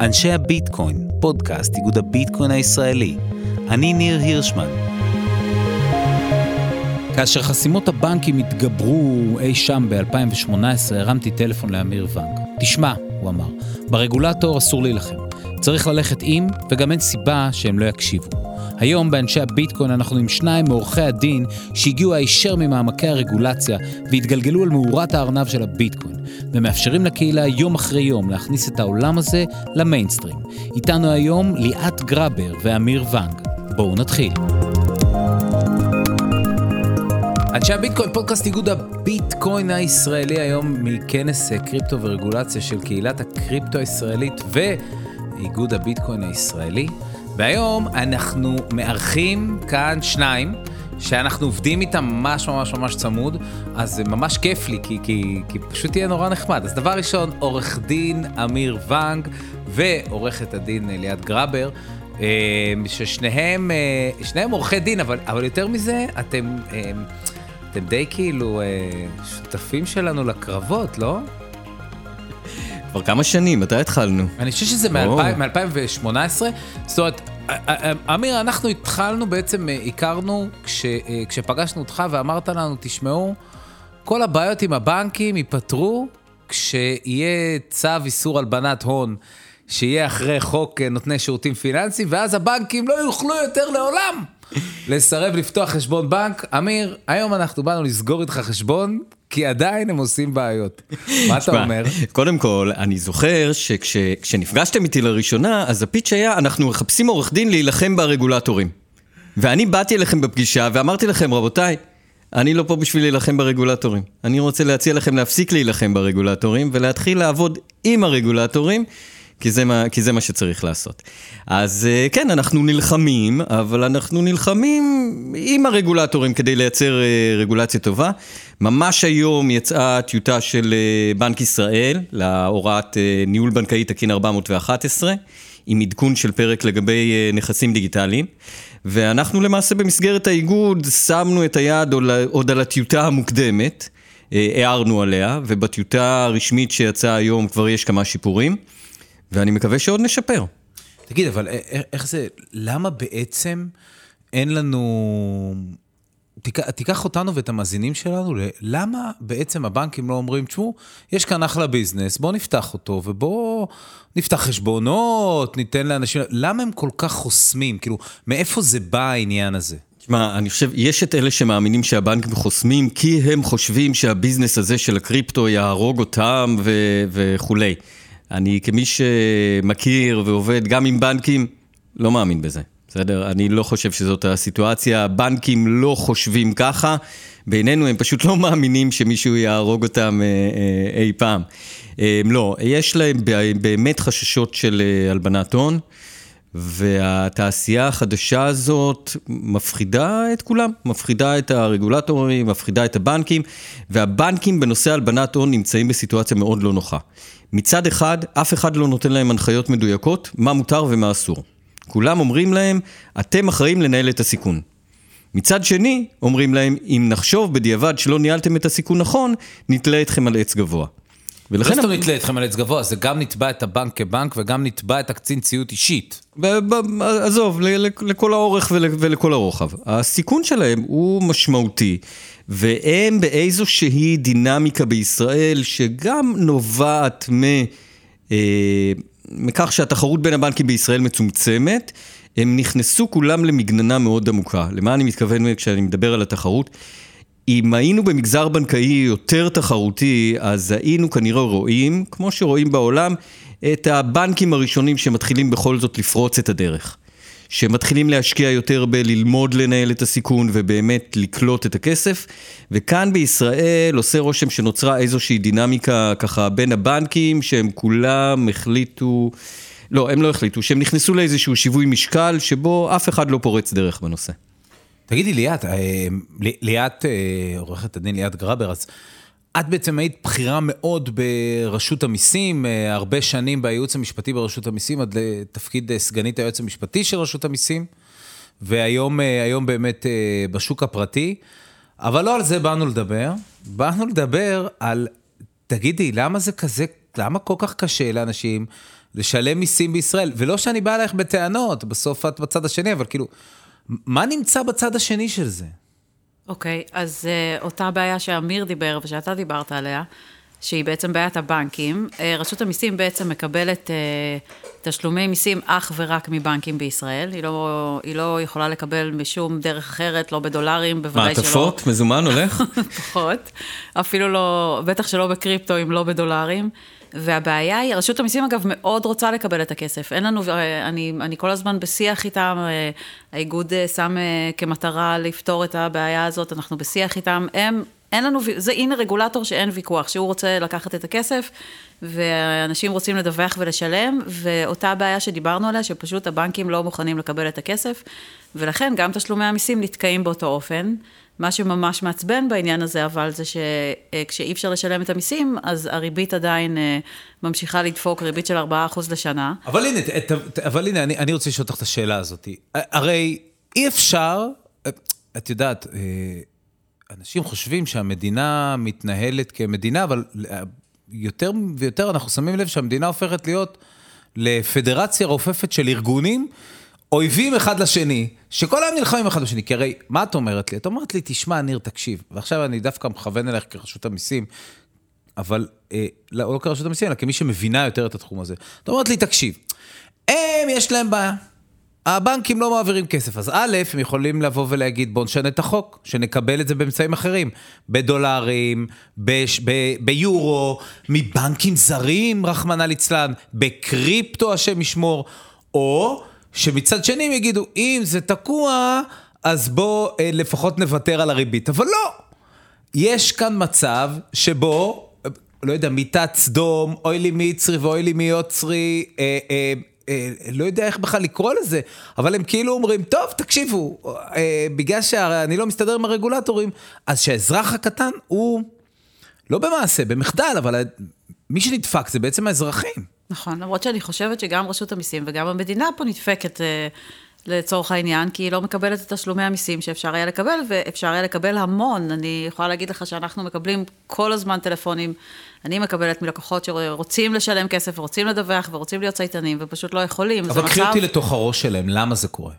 אנשי הביטקוין, פודקאסט איגוד הביטקוין הישראלי. אני ניר הירשמן. כאשר חסימות הבנקים התגברו אי שם ב-2018, הרמתי טלפון לאמיר ונג. תשמע, הוא אמר, ברגולטור אסור להילחם. צריך ללכת עם, וגם אין סיבה שהם לא יקשיבו. היום באנשי הביטקוין אנחנו עם שניים מעורכי הדין שהגיעו הישר ממעמקי הרגולציה והתגלגלו על מאורת הארנב של הביטקוין, ומאפשרים לקהילה יום אחרי יום להכניס את העולם הזה למיינסטרים. איתנו היום ליאת גרבר ואמיר ונג. בואו נתחיל. אנשי הביטקוין, פודקאסט איגוד הביטקוין הישראלי היום מכנס קריפטו ורגולציה של קהילת הקריפטו הישראלית ואיגוד הביטקוין הישראלי. והיום אנחנו מארחים כאן שניים, שאנחנו עובדים איתם ממש ממש ממש צמוד, אז זה ממש כיף לי, כי, כי, כי פשוט יהיה נורא נחמד. אז דבר ראשון, עורך דין אמיר ונג ועורכת הדין ליאת גרבר, אה, ששניהם אה, שניהם עורכי דין, אבל, אבל יותר מזה, אתם, אה, אתם די כאילו שותפים שלנו לקרבות, לא? כבר כמה שנים, מתי התחלנו? אני חושב שזה מ-2018. זאת אומרת, אמיר, אנחנו התחלנו בעצם, אה, הכרנו כש, אה, כשפגשנו אותך ואמרת לנו, תשמעו, כל הבעיות עם הבנקים ייפתרו כשיהיה צו איסור הלבנת הון. שיהיה אחרי חוק אה, נותני שירותים פיננסיים, ואז הבנקים לא יוכלו יותר לעולם לסרב לפתוח חשבון בנק. אמיר, היום אנחנו באנו לסגור איתך חשבון, כי עדיין הם עושים בעיות. מה אתה אומר? קודם כל, אני זוכר שכשנפגשתם איתי לראשונה, אז הפיץ' היה, אנחנו מחפשים עורך דין להילחם ברגולטורים. ואני באתי אליכם בפגישה ואמרתי לכם, רבותיי, אני לא פה בשביל להילחם ברגולטורים. אני רוצה להציע לכם להפסיק להילחם ברגולטורים ולהתחיל לעבוד עם הרגולטורים. כי זה, מה, כי זה מה שצריך לעשות. אז אה, כן, אנחנו נלחמים, אבל אנחנו נלחמים עם הרגולטורים כדי לייצר אה, רגולציה טובה. ממש היום יצאה טיוטה של אה, בנק ישראל להוראת ניהול בנקאי תקין 411, עם עדכון של פרק לגבי נכסים דיגיטליים. ואנחנו למעשה במסגרת האיגוד שמנו את היד עוד על הטיוטה המוקדמת, הערנו עליה, ובטיוטה הרשמית שיצאה היום כבר יש כמה שיפורים. ואני מקווה שעוד נשפר. תגיד, אבל איך זה, למה בעצם אין לנו... תיקח, תיקח אותנו ואת המאזינים שלנו, למה בעצם הבנקים לא אומרים, תשמעו, יש כאן אחלה ביזנס, בואו נפתח אותו ובואו נפתח חשבונות, ניתן לאנשים, למה הם כל כך חוסמים? כאילו, מאיפה זה בא העניין הזה? תשמע, אני חושב, יש את אלה שמאמינים שהבנקים חוסמים כי הם חושבים שהביזנס הזה של הקריפטו יהרוג אותם ו- וכולי. אני כמי שמכיר ועובד גם עם בנקים, לא מאמין בזה, בסדר? אני לא חושב שזאת הסיטואציה, בנקים לא חושבים ככה, בינינו הם פשוט לא מאמינים שמישהו יהרוג אותם אה, אה, אי פעם. אה, לא, יש להם באמת חששות של הלבנת הון. והתעשייה החדשה הזאת מפחידה את כולם, מפחידה את הרגולטורים, מפחידה את הבנקים, והבנקים בנושא הלבנת הון נמצאים בסיטואציה מאוד לא נוחה. מצד אחד, אף אחד לא נותן להם הנחיות מדויקות, מה מותר ומה אסור. כולם אומרים להם, אתם אחראים לנהל את הסיכון. מצד שני, אומרים להם, אם נחשוב בדיעבד שלא ניהלתם את הסיכון נכון, נתלה אתכם על עץ גבוה. ולכן... לא סתם נתלה אתכם על עץ גבוה, זה גם נתבע את הבנק כבנק וגם נתבע את הקצין ציות אישית. עזוב, לכל האורך ולכל הרוחב. הסיכון שלהם הוא משמעותי, והם באיזושהי דינמיקה בישראל שגם נובעת מ... אה, מכך שהתחרות בין הבנקים בישראל מצומצמת, הם נכנסו כולם למגננה מאוד עמוקה. למה אני מתכוון כשאני מדבר על התחרות? אם היינו במגזר בנקאי יותר תחרותי, אז היינו כנראה רואים, כמו שרואים בעולם, את הבנקים הראשונים שמתחילים בכל זאת לפרוץ את הדרך. שמתחילים להשקיע יותר בללמוד לנהל את הסיכון ובאמת לקלוט את הכסף. וכאן בישראל עושה רושם שנוצרה איזושהי דינמיקה ככה בין הבנקים, שהם כולם החליטו, לא, הם לא החליטו, שהם נכנסו לאיזשהו שיווי משקל שבו אף אחד לא פורץ דרך בנושא. תגידי, ליאת, אה, ליאת, אה, עורכת הדין ליאת גרבר, אז את בעצם היית בכירה מאוד ברשות המיסים, אה, הרבה שנים בייעוץ המשפטי ברשות המיסים, עד לתפקיד סגנית היועץ המשפטי של רשות המיסים, והיום באמת בשוק הפרטי. אבל לא על זה באנו לדבר, באנו לדבר על תגידי, למה זה כזה, למה כל כך קשה לאנשים לשלם מיסים בישראל? ולא שאני בא אלייך בטענות, בסוף את בצד השני, אבל כאילו, מה נמצא בצד השני של זה? אוקיי, okay, אז uh, אותה בעיה שאמיר דיבר ושאתה דיברת עליה, שהיא בעצם בעיית הבנקים. Uh, רשות המיסים בעצם מקבלת uh, תשלומי מיסים אך ורק מבנקים בישראל. היא לא, היא לא יכולה לקבל משום דרך אחרת, לא בדולרים, בוודאי שלא. מעטפות? מזומן הולך? פחות. אפילו לא, בטח שלא בקריפטו, אם לא בדולרים. והבעיה היא, רשות המיסים אגב מאוד רוצה לקבל את הכסף. אין לנו, אני, אני כל הזמן בשיח איתם, האיגוד שם כמטרה לפתור את הבעיה הזאת, אנחנו בשיח איתם. הם אין לנו, זה הנה רגולטור שאין ויכוח, שהוא רוצה לקחת את הכסף, ואנשים רוצים לדווח ולשלם, ואותה בעיה שדיברנו עליה, שפשוט הבנקים לא מוכנים לקבל את הכסף, ולכן גם תשלומי המיסים נתקעים באותו אופן. מה שממש מעצבן בעניין הזה, אבל זה שכשאי אפשר לשלם את המיסים, אז הריבית עדיין אה, ממשיכה לדפוק ריבית של 4% לשנה. אבל הנה, אבל הנה, אני, אני רוצה לשאול אותך את השאלה הזאת. הרי אי אפשר, את יודעת, אה, אנשים חושבים שהמדינה מתנהלת כמדינה, אבל יותר ויותר אנחנו שמים לב שהמדינה הופכת להיות לפדרציה רופפת של ארגונים, אויבים אחד לשני, שכל היום נלחמים אחד בשני. כי הרי, מה את אומרת לי? את אומרת לי, תשמע, ניר, תקשיב, ועכשיו אני דווקא מכוון אליך כרשות המיסים, אבל אה, לא, לא כרשות המיסים, אלא כמי שמבינה יותר את התחום הזה. את אומרת לי, תקשיב, הם, יש להם בעיה. הבנקים לא מעבירים כסף, אז א', הם יכולים לבוא ולהגיד, בואו נשנה את החוק, שנקבל את זה באמצעים אחרים, בדולרים, בש, ב, ביורו, מבנקים זרים, רחמנא ליצלן, בקריפטו, השם ישמור, או שמצד שני הם יגידו, אם זה תקוע, אז בואו אה, לפחות נוותר על הריבית. אבל לא, יש כאן מצב שבו, אה, לא יודע, מיטת סדום, אוי לי מיצרי ואוי לי מיוצרי, אה, אה, לא יודע איך בכלל לקרוא לזה, אבל הם כאילו אומרים, טוב, תקשיבו, אה, בגלל שאני לא מסתדר עם הרגולטורים, אז שהאזרח הקטן הוא לא במעשה, במחדל, אבל מי שנדפק זה בעצם האזרחים. נכון, למרות שאני חושבת שגם רשות המיסים וגם המדינה פה נדפקת אה, לצורך העניין, כי היא לא מקבלת את תשלומי המיסים שאפשר היה לקבל, ואפשר היה לקבל המון. אני יכולה להגיד לך שאנחנו מקבלים כל הזמן טלפונים. אני מקבלת מלקוחות שרוצים לשלם כסף, ורוצים לדווח, ורוצים להיות צייתנים, ופשוט לא יכולים. אבל קחי אותי לתוך הראש שלהם, למה זה קורה?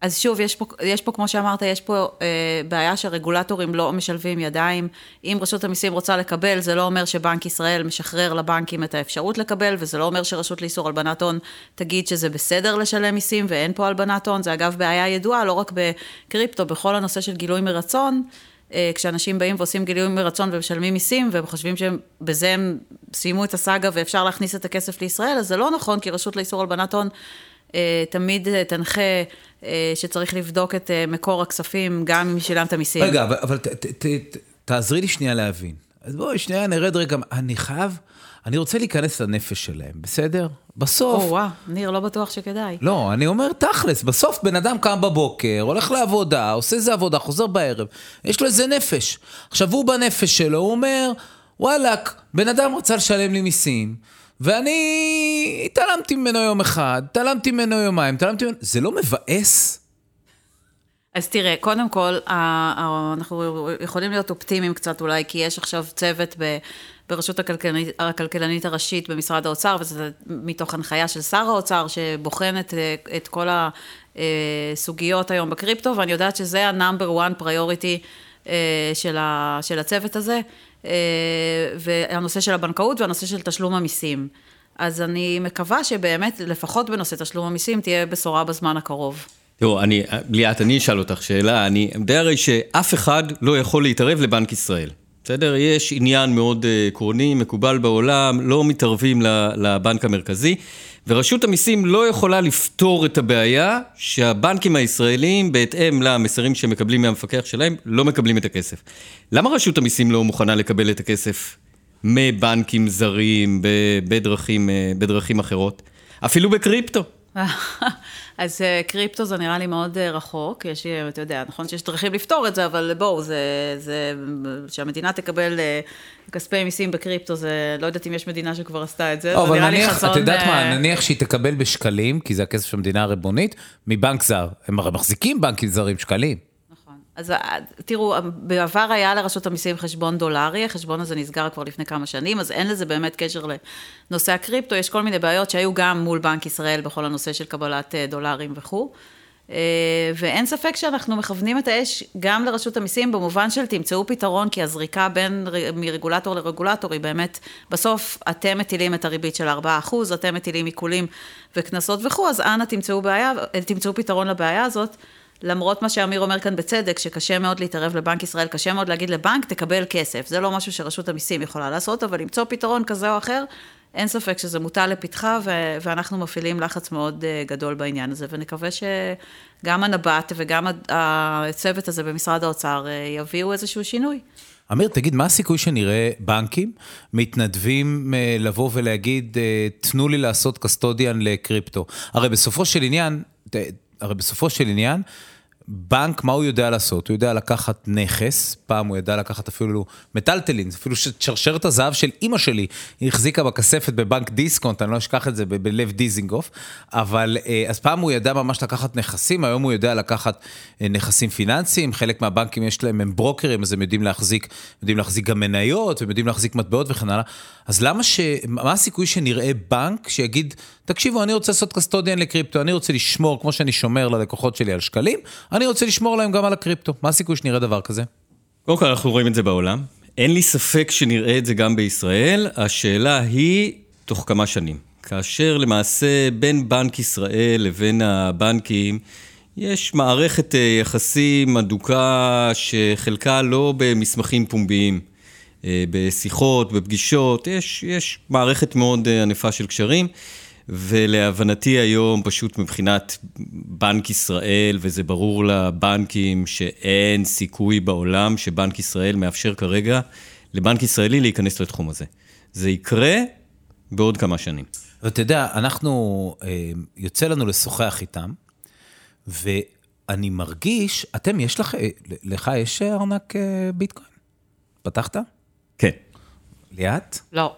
אז שוב, יש פה, יש פה, כמו שאמרת, יש פה אה, בעיה שרגולטורים לא משלבים ידיים. אם רשות המיסים רוצה לקבל, זה לא אומר שבנק ישראל משחרר לבנקים את האפשרות לקבל, וזה לא אומר שרשות לאיסור הלבנת הון תגיד שזה בסדר לשלם מיסים ואין פה הלבנת הון. זה אגב בעיה ידועה, לא רק בקריפטו, בכל הנושא של גילוי מרצון. אה, כשאנשים באים ועושים גילוי מרצון ומשלמים מיסים, והם חושבים שבזה הם סיימו את הסאגה ואפשר להכניס את הכסף לישראל, אז זה לא נכון, כי רשות לאיסור הלבנת הון אה, תמיד אה, תנחה שצריך לבדוק את מקור הכספים, גם אם שילמת מיסים. רגע, אבל, אבל ת, ת, ת, תעזרי לי שנייה להבין. אז בואי, שנייה נרד רגע, אני חייב... אני רוצה להיכנס לנפש שלהם, בסדר? בסוף... או, וואו, ניר, לא בטוח שכדאי. לא, אני אומר תכלס, בסוף בן אדם קם בבוקר, הולך לעבודה, עושה איזה עבודה, חוזר בערב, יש לו איזה נפש. עכשיו, הוא בנפש שלו, הוא אומר, וואלאק, בן אדם רצה לשלם לי מיסים, ואני התעלמתי ממנו יום אחד, התעלמתי ממנו יומיים, התעלמתי ממנו... זה לא מבאס? אז תראה, קודם כל, אנחנו יכולים להיות אופטימיים קצת אולי, כי יש עכשיו צוות ב... ברשות הכלכלנית, הכלכלנית הראשית במשרד האוצר, וזה מתוך הנחיה של שר האוצר, שבוחן את, את כל הסוגיות היום בקריפטו, ואני יודעת שזה ה-number one priority אה, של, ה, של הצוות הזה, אה, והנושא של הבנקאות והנושא של תשלום המיסים. אז אני מקווה שבאמת, לפחות בנושא תשלום המיסים, תהיה בשורה בזמן הקרוב. תראו, אני, ליאת, אני אשאל אותך שאלה, אני יודע הרי שאף אחד לא יכול להתערב לבנק ישראל. בסדר? יש עניין מאוד אה, עקרוני, מקובל בעולם, לא מתערבים לבנק המרכזי, ורשות המיסים לא יכולה לפתור את הבעיה שהבנקים הישראלים, בהתאם למסרים שהם מקבלים מהמפקח שלהם, לא מקבלים את הכסף. למה רשות המיסים לא מוכנה לקבל את הכסף מבנקים זרים בדרכים, אה, בדרכים אחרות? אפילו בקריפטו. אז אה, קריפטו זה נראה לי מאוד אה, רחוק, יש, אתה יודע, נכון שיש דרכים לפתור את זה, אבל בואו, זה, זה, שהמדינה תקבל אה, כספי מיסים בקריפטו, זה, לא יודעת אם יש מדינה שכבר עשתה את זה, לא, זה נראה נניח, לי חזון... את יודעת מה, נניח שהיא תקבל בשקלים, כי זה הכסף של המדינה הריבונית, מבנק זר. הם הרי מחזיקים בנקים זרים שקלים. אז אה, תראו, בעבר היה לרשות המיסים חשבון דולרי, החשבון הזה נסגר כבר לפני כמה שנים, אז אין לזה באמת קשר לנושא הקריפטו, יש כל מיני בעיות שהיו גם מול בנק ישראל בכל הנושא של קבלת אה, דולרים וכו'. אה, ואין ספק שאנחנו מכוונים את האש גם לרשות המיסים במובן של תמצאו פתרון, כי הזריקה בין, מרגולטור לרגולטור היא באמת, בסוף אתם מטילים את הריבית של 4%, אתם מטילים עיקולים וקנסות וכו', אז אנא תמצאו, בעיה, תמצאו פתרון לבעיה הזאת. למרות מה שאמיר אומר כאן בצדק, שקשה מאוד להתערב לבנק ישראל, קשה מאוד להגיד לבנק, תקבל כסף. זה לא משהו שרשות המיסים יכולה לעשות, אבל למצוא פתרון כזה או אחר, אין ספק שזה מוטל לפתחה, ו- ואנחנו מפעילים לחץ מאוד uh, גדול בעניין הזה, ונקווה שגם הנבט וגם הצוות הזה במשרד האוצר uh, יביאו איזשהו שינוי. אמיר, תגיד, מה הסיכוי שנראה בנקים מתנדבים אה, לבוא ולהגיד, תנו לי לעשות custodian לקריפטו? הרי בסופו של עניין, הרי בסופו של עניין, בנק, מה הוא יודע לעשות? הוא יודע לקחת נכס, פעם הוא ידע לקחת אפילו מטלטלין, אפילו שרשרת הזהב של אימא שלי, החזיקה בכספת בבנק דיסקונט, אני לא אשכח את זה, בלב דיזינגוף, אבל אה, אז פעם הוא ידע ממש לקחת נכסים, היום הוא יודע לקחת אה, נכסים פיננסיים, חלק מהבנקים יש להם, הם ברוקרים, אז הם יודעים להחזיק, יודעים להחזיק גם מניות, הם יודעים להחזיק מטבעות וכן הלאה. אז למה ש... מה הסיכוי שנראה בנק שיגיד, תקשיבו, אני רוצה לעשות קסטודיאן לקריפטו, אני רוצה לשמור, כמו שאני שומר ללקוחות שלי על שקלים, אני רוצה לשמור להם גם על הקריפטו. מה הסיכוי שנראה דבר כזה? קודם כל, אנחנו רואים את זה בעולם. אין לי ספק שנראה את זה גם בישראל. השאלה היא, תוך כמה שנים. כאשר למעשה בין בנק ישראל לבין הבנקים, יש מערכת אה, יחסים אדוקה שחלקה לא במסמכים פומביים, אה, בשיחות, בפגישות, יש, יש מערכת מאוד אה, ענפה של קשרים. ולהבנתי היום, פשוט מבחינת בנק ישראל, וזה ברור לבנקים שאין סיכוי בעולם שבנק ישראל מאפשר כרגע לבנק ישראלי להיכנס לתחום הזה. זה יקרה בעוד כמה שנים. ואתה יודע, אנחנו, אה, יוצא לנו לשוחח איתם, ואני מרגיש, אתם, יש לך, לך יש ארנק אה, ביטקוין? פתחת? כן. ליאת? לא.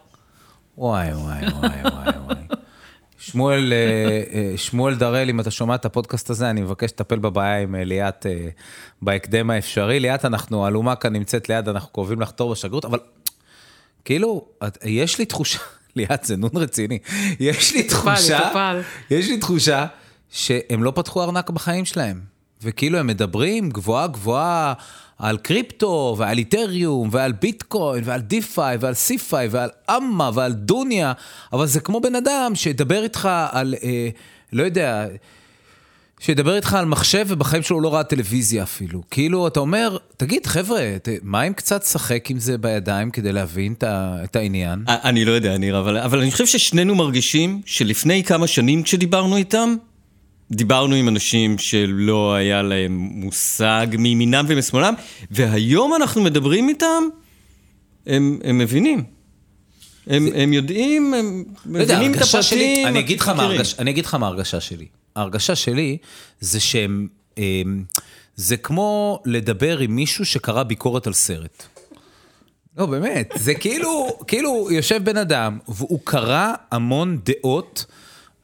וואי, וואי, וואי, וואי, וואי. שמואל, אה, אה, שמואל דראל, אם אתה שומע את הפודקאסט הזה, אני מבקש לטפל בבעיה עם אה, ליאת בהקדם האפשרי. ליאת, אנחנו, אלומה כאן נמצאת ליד, אנחנו קרובים לחתור בשגרירות, אבל כאילו, יש לי תחושה, ליאת, זה נון רציני, יש לי תחושה, יש לי תחושה שהם לא פתחו ארנק בחיים שלהם. וכאילו הם מדברים גבוהה גבוהה על קריפטו ועל אית'ריום ועל ביטקוין ועל DeFi ועל CeFi ועל אמה ועל דוניה, אבל זה כמו בן אדם שידבר איתך על, אה, לא יודע, שידבר איתך על מחשב ובחיים שלו לא ראה טלוויזיה אפילו. כאילו, אתה אומר, תגיד, חבר'ה, ת, מה עם קצת לשחק עם זה בידיים כדי להבין את, את העניין? אני לא יודע, ניר, אבל, אבל אני חושב ששנינו מרגישים שלפני כמה שנים כשדיברנו איתם, דיברנו עם אנשים שלא היה להם מושג מימינם ומשמאלם, והיום אנחנו מדברים איתם, הם, הם מבינים. הם, זה... הם יודעים, הם לא מבינים את הפרטים. אני אגיד, הרגש, אני אגיד לך מה ההרגשה שלי. ההרגשה שלי זה שהם... הם, זה כמו לדבר עם מישהו שקרא ביקורת על סרט. לא, באמת, זה כאילו, כאילו יושב בן אדם, והוא קרא המון דעות.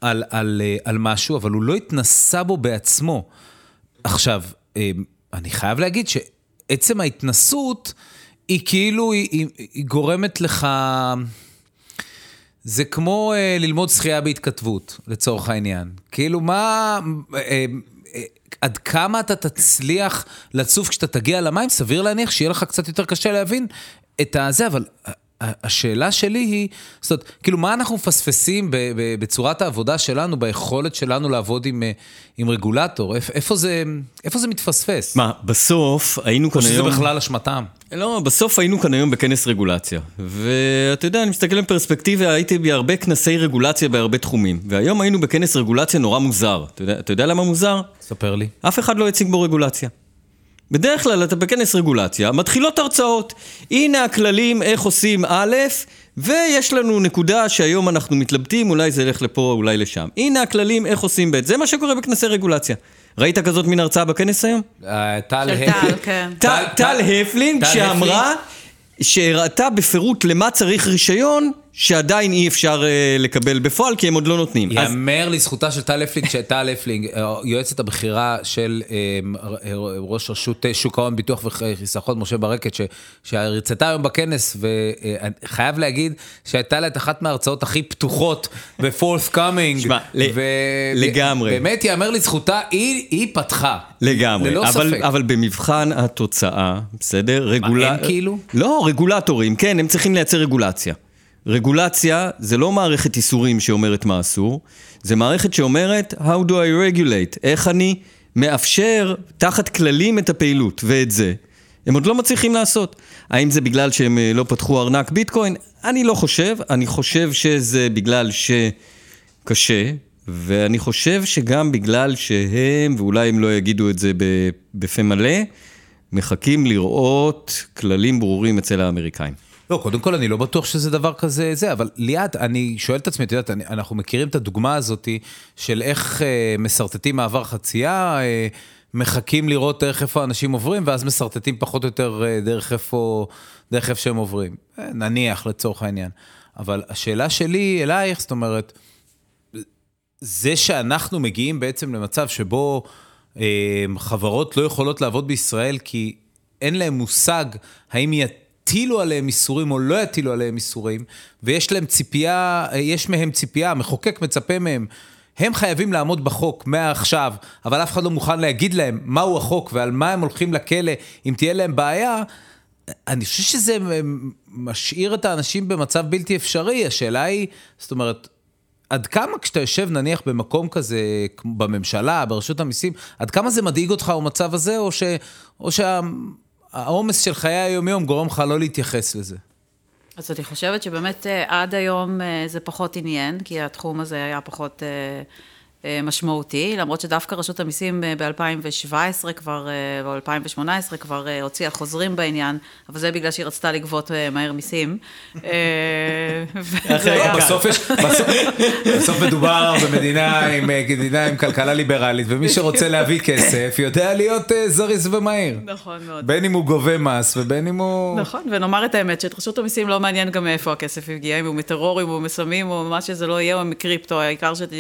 על, על, אה, על משהו, אבל הוא לא התנסה בו בעצמו. עכשיו, אה, אני חייב להגיד שעצם ההתנסות, היא כאילו, היא, היא, היא גורמת לך... זה כמו אה, ללמוד שחייה בהתכתבות, לצורך העניין. כאילו, מה... אה, אה, עד כמה אתה תצליח לצוף כשאתה תגיע למים, סביר להניח שיהיה לך קצת יותר קשה להבין את הזה, אבל השאלה שלי היא, זאת אומרת, כאילו, מה אנחנו מפספסים בצורת העבודה שלנו, ביכולת שלנו לעבוד עם, אה, עם רגולטור? איפה זה, איפה זה מתפספס? מה, בסוף היינו כאן היום... או שזה בכלל אשמתם. לא, בסוף היינו כאן היום בכנס רגולציה. ואתה יודע, אני מסתכל בפרספקטיבה, הייתי בהרבה כנסי רגולציה בהרבה תחומים. והיום היינו בכנס רגולציה נורא מוזר. אתה יודע, אתה יודע למה מוזר? ספר לי. אף אחד לא הציג בו רגולציה. בדרך כלל אתה בכנס רגולציה, מתחילות הרצאות. הנה הכללים, איך עושים א', ויש לנו נקודה שהיום אנחנו מתלבטים, אולי זה ילך לפה, אולי לשם. הנה הכללים, איך עושים ב', זה מה שקורה בכנסי רגולציה. ראית כזאת מין הרצאה בכנס היום? אה, טל הפלין. כן. טל הפלין, שאמרה, שהראתה בפירוט למה צריך רישיון, שעדיין אי אפשר אה, לקבל בפועל, כי הם עוד לא נותנים. אז יאמר לזכותה של טל אפלינג, שטל אפלינג, אה, יועצת הבכירה של אה, אה, ראש רשות אה, שוק ההון, ביטוח וחיסכון, משה ברקת, ש- שהרצתה היום בכנס, וחייב להגיד שהייתה לה את אחת מההרצאות הכי פתוחות ו-forth coming. שמע, ל- לגמרי. באמת, יאמר לזכותה, היא, היא פתחה. לגמרי, ללא אבל, ספק. אבל במבחן התוצאה, בסדר? רגול... הם כאילו? לא, רגולטורים, כן, הם צריכים לייצר רגולציה. רגולציה זה לא מערכת איסורים שאומרת מה אסור, זה מערכת שאומרת How do I regulate, איך אני מאפשר תחת כללים את הפעילות, ואת זה. הם עוד לא מצליחים לעשות. האם זה בגלל שהם אה, לא פתחו ארנק ביטקוין? אני לא חושב, אני חושב שזה בגלל שקשה, ואני חושב שגם בגלל שהם, ואולי הם לא יגידו את זה בפה מלא, מחכים לראות כללים ברורים אצל האמריקאים. לא, קודם כל אני לא בטוח שזה דבר כזה זה, אבל ליאת, אני שואל את עצמי, את יודעת, אני, אנחנו מכירים את הדוגמה הזאת של איך אה, משרטטים מעבר חצייה, אה, מחכים לראות דרך איפה אנשים עוברים, ואז משרטטים פחות או יותר אה, דרך איפה, דרך איפה שהם עוברים. אה, נניח, לצורך העניין. אבל השאלה שלי אלייך, זאת אומרת, זה שאנחנו מגיעים בעצם למצב שבו אה, חברות לא יכולות לעבוד בישראל כי אין להם מושג האם יטילו עליהם איסורים או לא יטילו עליהם איסורים, ויש להם ציפייה, יש מהם ציפייה, המחוקק מצפה מהם. הם חייבים לעמוד בחוק מעכשיו, אבל אף אחד לא מוכן להגיד להם מהו החוק ועל מה הם הולכים לכלא אם תהיה להם בעיה. אני חושב שזה משאיר את האנשים במצב בלתי אפשרי. השאלה היא, זאת אומרת, עד כמה כשאתה יושב נניח במקום כזה, בממשלה, ברשות המיסים, עד כמה זה מדאיג אותך במצב הזה, או, ש, או שהעומס של חיי היום-יום גורם לך לא להתייחס לזה? אז אני חושבת שבאמת אה, עד היום אה, זה פחות עניין, כי התחום הזה היה פחות אה, משמעותי, למרות שדווקא רשות המיסים אה, ב-2017 כבר, אה, או 2018 כבר אה, הוציאה חוזרים בעניין, אבל זה בגלל שהיא רצתה לגבות אה, מהר מיסים. אה, לא, בסוף, מדובר במדינה עם, אה, כלכלה ליברלית, ומי שרוצה להביא כסף יודע להיות אה, זריז ומהיר. נכון מאוד. בין אם הוא גובה מס ובין אם הוא... נכון, ונאמר את האמת, שאת רשות המיסים לא מעניין גם מאיפה הכסף הגיע, אם הוא מטרור, אם הוא מסמים, או מה שזה לא יהיה, או מקריפטו, העיקר שת,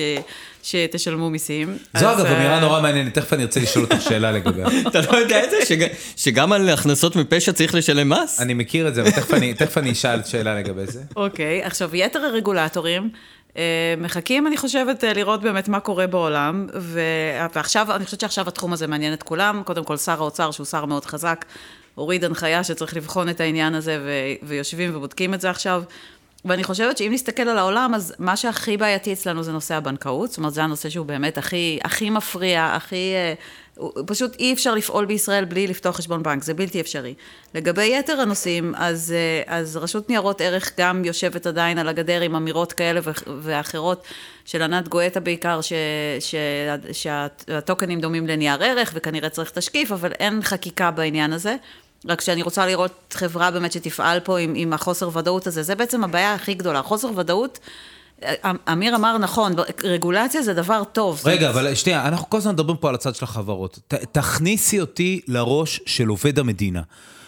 שתשלמו מיסים. זו אגב אה, אמירה נורא מעניינת, תכף אני ארצה לשאול אותך שאלה לגביה. אתה לא יודע את זה? שג- שגם על הכנסות מפשע צריך לשלם מס? אני מכיר את זה, אבל תכף אני, תכף אני אשאל שאלה לגבי זה. אוקיי, עכשיו, יתר הרגולטורים אה, מחכים, אני חושבת, אה, לראות באמת מה קורה בעולם, ו... ועכשיו, אני חושבת שעכשיו התחום הזה מעניין את כולם. קודם כל, שר האוצר, שהוא שר מאוד חזק, הוריד הנחיה שצריך לבחון את העניין הזה, ו... ויושבים ובודקים את זה עכשיו. ואני חושבת שאם נסתכל על העולם, אז מה שהכי בעייתי אצלנו זה נושא הבנקאות, זאת אומרת, זה הנושא שהוא באמת הכי, הכי מפריע, הכי... אה, פשוט אי אפשר לפעול בישראל בלי לפתוח חשבון בנק, זה בלתי אפשרי. לגבי יתר הנושאים, אז, אה, אז רשות ניירות ערך גם יושבת עדיין על הגדר עם אמירות כאלה ואחרות, של ענת גואטה בעיקר, שהטוקנים דומים לנייר ערך, וכנראה צריך תשקיף, אבל אין חקיקה בעניין הזה. רק שאני רוצה לראות חברה באמת שתפעל פה עם, עם החוסר ודאות הזה, זה בעצם הבעיה הכי גדולה. חוסר ודאות, אה, אמיר אמר נכון, רגולציה זה דבר טוב. רגע, אבל שנייה, אנחנו כל הזמן מדברים פה על הצד של החברות. ת, תכניסי אותי לראש של עובד המדינה.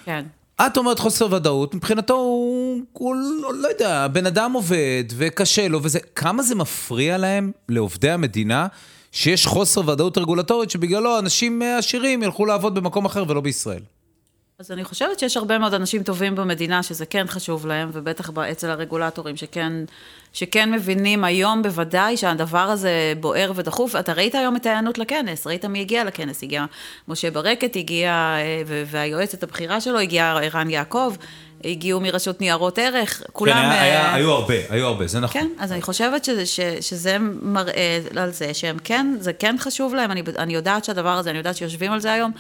כן. את אומרת חוסר ודאות, מבחינתו הוא, הוא לא, לא יודע, בן אדם עובד וקשה לו וזה, כמה זה מפריע להם, לעובדי המדינה, שיש חוסר ודאות רגולטורית שבגללו אנשים אה, עשירים ילכו לעבוד במקום אחר ולא בישראל. אז אני חושבת שיש הרבה מאוד אנשים טובים במדינה שזה כן חשוב להם, ובטח אצל הרגולטורים שכן, שכן מבינים היום בוודאי שהדבר הזה בוער ודחוף. אתה ראית היום את ההיענות לכנס, ראית מי הגיע לכנס, הגיע משה ברקת, הגיע, אה, והיועצת הבכירה שלו, הגיע ערן יעקב, הגיעו מרשות ניירות ערך, כולם... כן, היה, היה, אה, היו הרבה, היו הרבה, זה נכון. כן, אז אני חושבת שזה, ש, שזה מראה על זה שהם כן, זה כן חשוב להם, אני, אני יודעת שהדבר הזה, אני יודעת שיושבים על זה היום,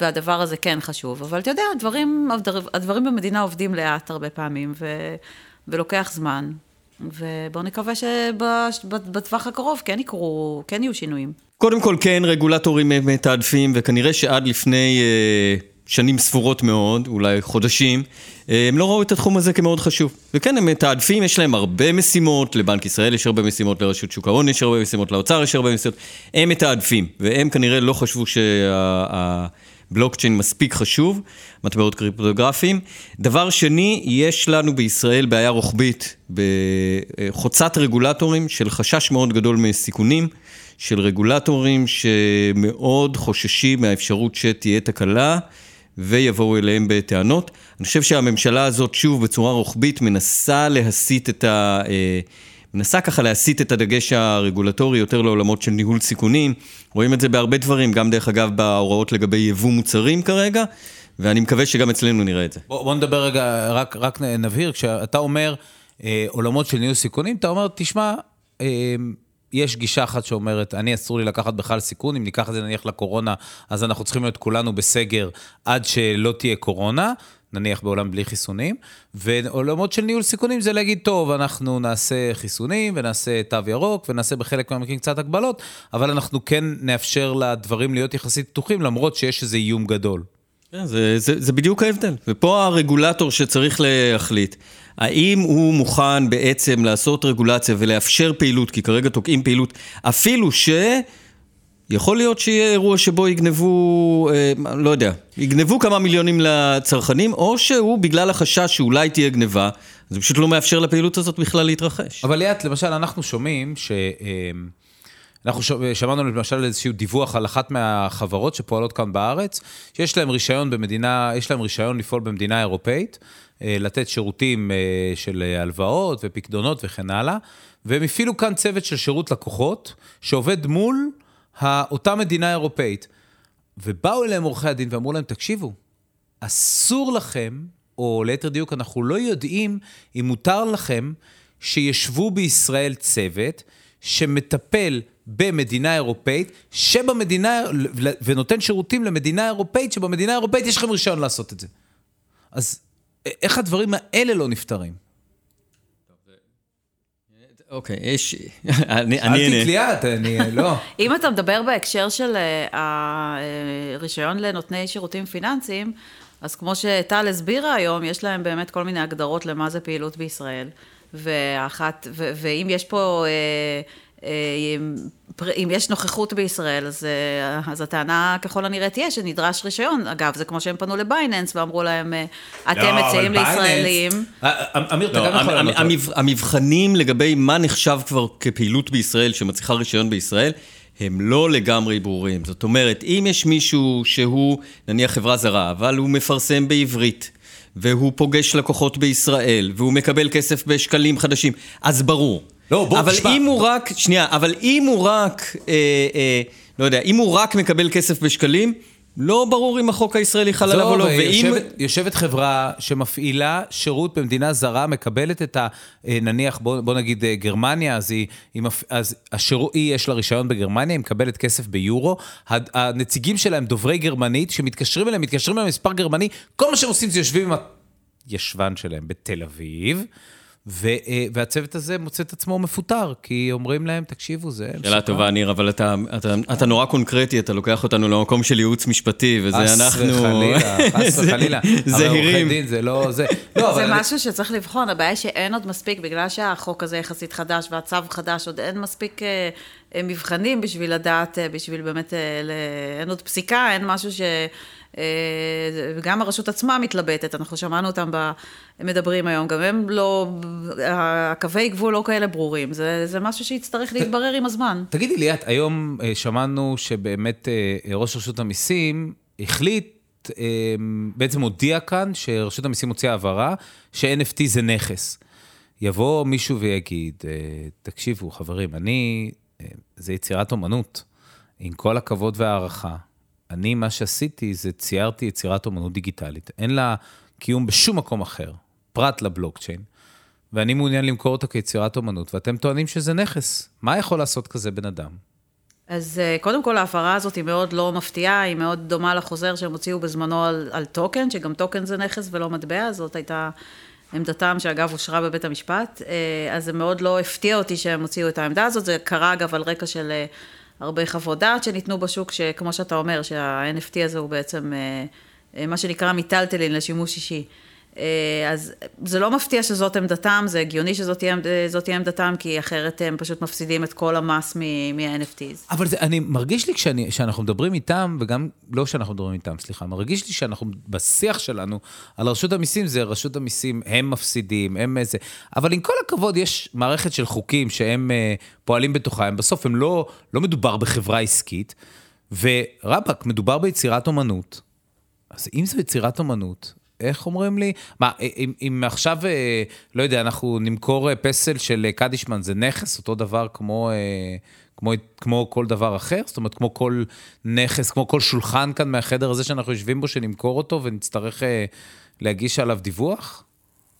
והדבר הזה כן חשוב. אבל אתה יודע, הדברים, הדברים במדינה עובדים לאט הרבה פעמים, ו, ולוקח זמן. ובואו נקווה שבטווח הקרוב כן יקרו, כן יהיו שינויים. קודם כל, כן, רגולטורים הם מתעדפים, וכנראה שעד לפני אה, שנים ספורות מאוד, אולי חודשים, אה, הם לא ראו את התחום הזה כמאוד חשוב. וכן, הם מתעדפים, יש להם הרבה משימות, לבנק ישראל יש הרבה משימות, לרשות שוק ההון יש הרבה משימות, לאוצר יש הרבה משימות, הם מתעדפים, והם כנראה לא חשבו בלוקצ'יין מספיק חשוב, מטבעות קריפטוגרפיים. דבר שני, יש לנו בישראל בעיה רוחבית בחוצת רגולטורים של חשש מאוד גדול מסיכונים, של רגולטורים שמאוד חוששים מהאפשרות שתהיה תקלה. ויבואו אליהם בטענות. אני חושב שהממשלה הזאת, שוב, בצורה רוחבית, מנסה להסיט את ה... מנסה ככה להסיט את הדגש הרגולטורי יותר לעולמות של ניהול סיכונים. רואים את זה בהרבה דברים, גם דרך אגב בהוראות לגבי יבוא מוצרים כרגע, ואני מקווה שגם אצלנו נראה את זה. בוא, בוא נדבר רגע, רק, רק נבהיר, כשאתה אומר אה, עולמות של ניהול סיכונים, אתה אומר, תשמע, אה, יש גישה אחת שאומרת, אני אסור לי לקחת בכלל סיכון, אם ניקח את זה נניח לקורונה, אז אנחנו צריכים להיות כולנו בסגר עד שלא תהיה קורונה, נניח בעולם בלי חיסונים, ועולמות של ניהול סיכונים זה להגיד, טוב, אנחנו נעשה חיסונים ונעשה תו ירוק ונעשה בחלק מהמקרים קצת הגבלות, אבל אנחנו כן נאפשר לדברים להיות יחסית פתוחים, למרות שיש איזה איום גדול. כן, זה, זה, זה בדיוק ההבדל, ופה הרגולטור שצריך להחליט. האם הוא מוכן בעצם לעשות רגולציה ולאפשר פעילות, כי כרגע תוקעים פעילות, אפילו ש... יכול להיות שיהיה אירוע שבו יגנבו, אה, לא יודע, יגנבו כמה מיליונים לצרכנים, או שהוא, בגלל החשש שאולי תהיה גניבה, זה פשוט לא מאפשר לפעילות הזאת בכלל להתרחש. אבל ליאת, למשל, אנחנו שומעים ש... אה, אנחנו שמענו למשל איזשהו דיווח על אחת מהחברות שפועלות כאן בארץ, שיש להם רישיון במדינה, יש להם רישיון לפעול במדינה אירופאית, אה, לתת שירותים אה, של הלוואות ופקדונות וכן הלאה, והם הפעילו כאן צוות של שירות לקוחות, שעובד מול אותה מדינה אירופאית. ובאו אליהם עורכי הדין ואמרו להם, תקשיבו, אסור לכם, או ליתר דיוק, אנחנו לא יודעים אם מותר לכם שישבו בישראל צוות שמטפל במדינה אירופאית, שבמדינה, ונותן שירותים למדינה אירופאית, שבמדינה האירופאית יש לכם רישיון לעשות את זה. אז איך הדברים האלה לא נפתרים? אוקיי, יש... אני... שאלתי קליעת, אני... לא. אם אתה מדבר בהקשר של הרישיון לנותני שירותים פיננסיים, אז כמו שטל הסבירה היום, יש להם באמת כל מיני הגדרות למה זה פעילות בישראל. ואחת, ואם יש פה... אם יש נוכחות בישראל, אז, אז הטענה ככל הנראה תהיה שנדרש רישיון. אגב, זה כמו שהם פנו לבייננס ואמרו להם, אתם לא, מציעים לישראלים... אמיר, אתה לא, גם יכול לענות. המבחנים לגבי מה נחשב כבר כפעילות בישראל שמצריכה רישיון בישראל, הם לא לגמרי ברורים. זאת אומרת, אם יש מישהו שהוא נניח חברה זרה, אבל הוא מפרסם בעברית, והוא פוגש לקוחות בישראל, והוא מקבל כסף בשקלים חדשים, אז ברור. לא, בוא תשמע. אבל אם הוא רק, שנייה, אבל אם הוא רק, אה, אה, לא יודע, אם הוא רק מקבל כסף בשקלים, לא ברור אם החוק הישראלי חל עליו או לא, ואם... יושבת, יושבת חברה שמפעילה שירות במדינה זרה, מקבלת את ה... אה, נניח, בוא, בוא נגיד אה, גרמניה, אז, היא, היא, אז השיר, היא יש לה רישיון בגרמניה, היא מקבלת כסף ביורו. הנציגים שלהם דוברי גרמנית, שמתקשרים אליהם, מתקשרים אליהם מספר גרמני, כל מה שהם עושים זה יושבים עם הישבן שלהם בתל אביב. ו, אה, והצוות הזה מוצא את עצמו מפוטר, כי אומרים להם, תקשיבו, זה... שאלה טובה, ניר, אבל אתה, אתה, אתה נורא קונקרטי, אתה לוקח אותנו למקום של ייעוץ משפטי, וזה אנחנו... חס וחלילה, חס וחלילה. זהירים. זה לא... זה, לא, זה אבל... משהו שצריך לבחון, הבעיה היא שאין עוד מספיק, בגלל שהחוק הזה יחסית חדש והצו חדש, עוד אין מספיק אה, אה, מבחנים בשביל לדעת, בשביל באמת, אין עוד פסיקה, אין משהו ש... וגם הרשות עצמה מתלבטת, אנחנו שמענו אותם מדברים היום, גם הם לא, הקווי גבול לא כאלה ברורים, זה, זה משהו שיצטרך להתברר עם הזמן. תגידי ליאת, היום אה, שמענו שבאמת אה, ראש רשות המיסים החליט, אה, בעצם הודיע כאן שרשות המיסים הוציאה הבהרה ש-NFT זה נכס. יבוא מישהו ויגיד, תקשיבו חברים, אני, זה יצירת אומנות, עם כל הכבוד וההערכה. אני, מה שעשיתי זה ציירתי יצירת אומנות דיגיטלית. אין לה קיום בשום מקום אחר, פרט לבלוקצ'יין, ואני מעוניין למכור אותה כיצירת אומנות, ואתם טוענים שזה נכס. מה יכול לעשות כזה בן אדם? אז אה, קודם כל, ההפרה הזאת היא מאוד לא מפתיעה, היא מאוד דומה לחוזר שהם הוציאו בזמנו על, על טוקן, שגם טוקן זה נכס ולא מטבע, זאת הייתה עמדתם, שאגב אושרה בבית המשפט, אה, אז זה מאוד לא הפתיע אותי שהם הוציאו את העמדה הזאת, זה קרה אגב על רקע של אה, הרבה חוות דעת שניתנו בשוק, שכמו שאתה אומר, שה-NFT הזה הוא בעצם מה שנקרא מיטלטלין לשימוש אישי. אה, אז זה לא מפתיע שזאת עמדתם, זה הגיוני שזאת תהיה, עמדתם, כי אחרת הם פשוט מפסידים את כל המס מה-NFTs. אבל זה, אני מרגיש לי כשאני, כשאנחנו מדברים איתם, וגם לא כשאנחנו מדברים איתם, סליחה, מרגיש לי שאנחנו בשיח שלנו על רשות המיסים, זה רשות המיסים, הם מפסידים, הם איזה... אבל עם כל הכבוד, יש מערכת של חוקים שהם uh, פועלים בתוכה, הם בסוף, הם לא, לא מדובר בחברה עסקית, ורבאק, מדובר ביצירת אומנות. אז אם זו יצירת אומנות, איך אומרים לי? מה, אם, אם עכשיו, אה, לא יודע, אנחנו נמכור אה, פסל של אה, קדישמן, זה נכס, אותו דבר כמו, כמו, כמו כל דבר אחר? זאת אומרת, כמו כל נכס, כמו כל שולחן כאן מהחדר הזה שאנחנו יושבים בו, שנמכור אותו ונצטרך להגיש עליו דיווח?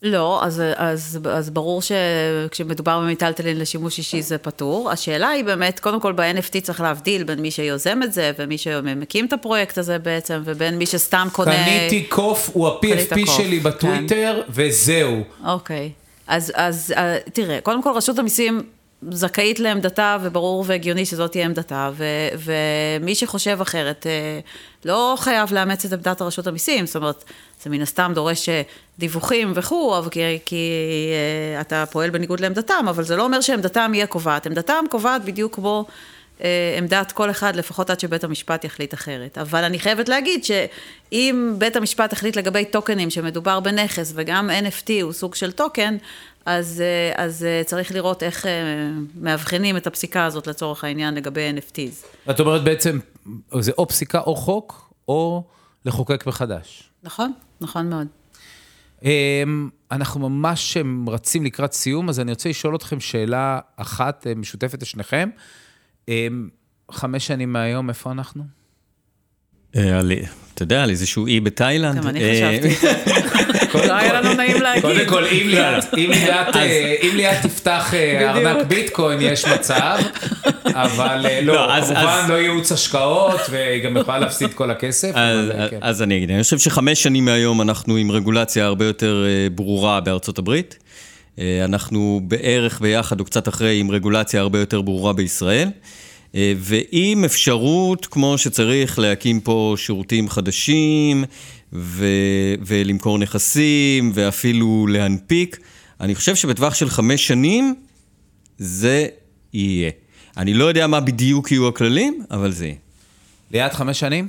לא, אז, אז, אז ברור שכשמדובר במיטלטלין לשימוש אישי זה פטור. השאלה היא באמת, קודם כל ב-NFT צריך להבדיל בין מי שיוזם את זה ומי שמקים את הפרויקט הזה בעצם, ובין מי שסתם קונה... קניתי קוף, הוא ה-PFP שלי כן. בטוויטר, כן. וזהו. אוקיי. אז, אז אה, תראה, קודם כל רשות המיסים זכאית לעמדתה, וברור והגיוני שזאת תהיה עמדתה, ו, ומי שחושב אחרת אה, לא חייב לאמץ את עמדת הרשות המיסים, זאת אומרת, זה מן הסתם דורש אה, דיווחים וכו', כי, כי אה, אתה פועל בניגוד לעמדתם, אבל זה לא אומר שעמדתם היא הקובעת. עמדתם קובעת בדיוק כמו עמדת כל אחד, לפחות עד שבית המשפט יחליט אחרת. אבל אני חייבת להגיד שאם בית המשפט החליט לגבי טוקנים שמדובר בנכס, וגם NFT הוא סוג של טוקן, אז, אה, אז אה, צריך לראות איך אה, מאבחנים את הפסיקה הזאת לצורך העניין לגבי NFTs. את אומרת בעצם, זה או פסיקה או חוק, או לחוקק מחדש. נכון, נכון מאוד. אמ, אנחנו ממש רצים לקראת סיום, אז אני רוצה לשאול אתכם שאלה אחת משותפת לשניכם. אמ, חמש שנים מהיום, איפה אנחנו? אתה יודע, על איזשהו אי בתאילנד. גם אני חשבתי. לא היה לנו נעים להגיד. קודם כל, אם ליאת תפתח אה, ארנק ביטקוין, יש מצב, אבל אה, לא, לא כמובן לא ייעוץ השקעות, והיא גם יכולה להפסיד כל הכסף. כן. אז אני אגיד, אני חושב שחמש שנים מהיום אנחנו עם רגולציה הרבה יותר אה, ברורה בארצות הברית. אנחנו בערך ביחד או קצת אחרי עם רגולציה הרבה יותר ברורה בישראל. ועם אפשרות, כמו שצריך, להקים פה שירותים חדשים, ו- ולמכור נכסים, ואפילו להנפיק. אני חושב שבטווח של חמש שנים, זה יהיה. אני לא יודע מה בדיוק יהיו הכללים, אבל זה יהיה. ליאת, חמש שנים?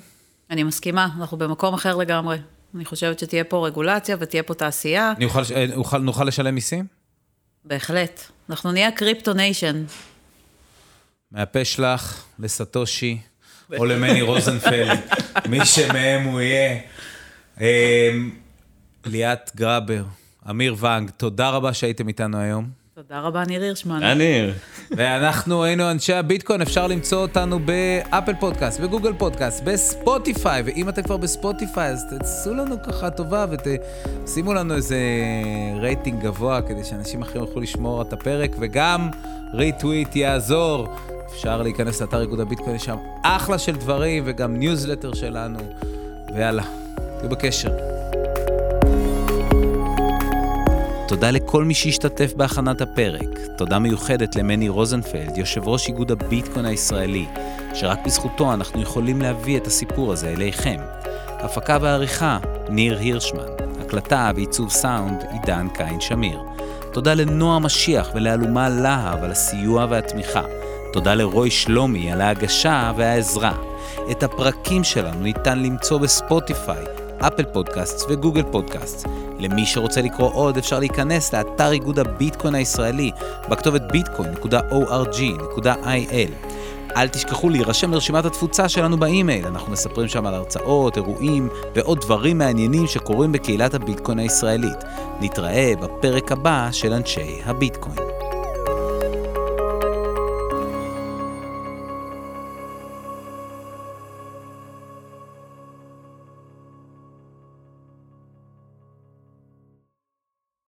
אני מסכימה, אנחנו במקום אחר לגמרי. אני חושבת שתהיה פה רגולציה ותהיה פה תעשייה. נוכל, נוכל, נוכל לשלם מיסים? בהחלט. אנחנו נהיה crypto nation. מהפה שלך לסאטושי, או למני רוזנפלד, מי שמהם הוא יהיה. אמ, ליאת גרבר, אמיר ונג, תודה רבה שהייתם איתנו היום. תודה רבה, ניר הירשמן. היה ניר. ואנחנו היינו אנשי הביטקוין, אפשר למצוא אותנו ב Apple Podcast, ב Google Podcast, ב Spotify, ואם אתם כבר ב Spotify, אז תעשו לנו ככה טובה ותשימו לנו איזה רייטינג גבוה, כדי שאנשים אחרים יוכלו לשמוע את הפרק, וגם retweet יעזור. אפשר להיכנס לאתר איגוד הביטקוין, יש שם אחלה של דברים, וגם ניוזלטר שלנו, ויאללה, תהיו בקשר. תודה לכל מי שהשתתף בהכנת הפרק. תודה מיוחדת למני רוזנפלד, יושב ראש איגוד הביטקוין הישראלי, שרק בזכותו אנחנו יכולים להביא את הסיפור הזה אליכם. הפקה ועריכה, ניר הירשמן. הקלטה ועיצוב סאונד, עידן קין שמיר. תודה לנועה משיח ולאלומה להב על הסיוע והתמיכה. תודה לרוי שלומי על ההגשה והעזרה. את הפרקים שלנו ניתן למצוא בספוטיפיי, אפל פודקאסט וגוגל פודקאסט. למי שרוצה לקרוא עוד אפשר להיכנס לאתר איגוד הביטקוין הישראלי בכתובת bitcoin.org.il. אל תשכחו להירשם לרשימת התפוצה שלנו באימייל, אנחנו מספרים שם על הרצאות, אירועים ועוד דברים מעניינים שקורים בקהילת הביטקוין הישראלית. נתראה בפרק הבא של אנשי הביטקוין.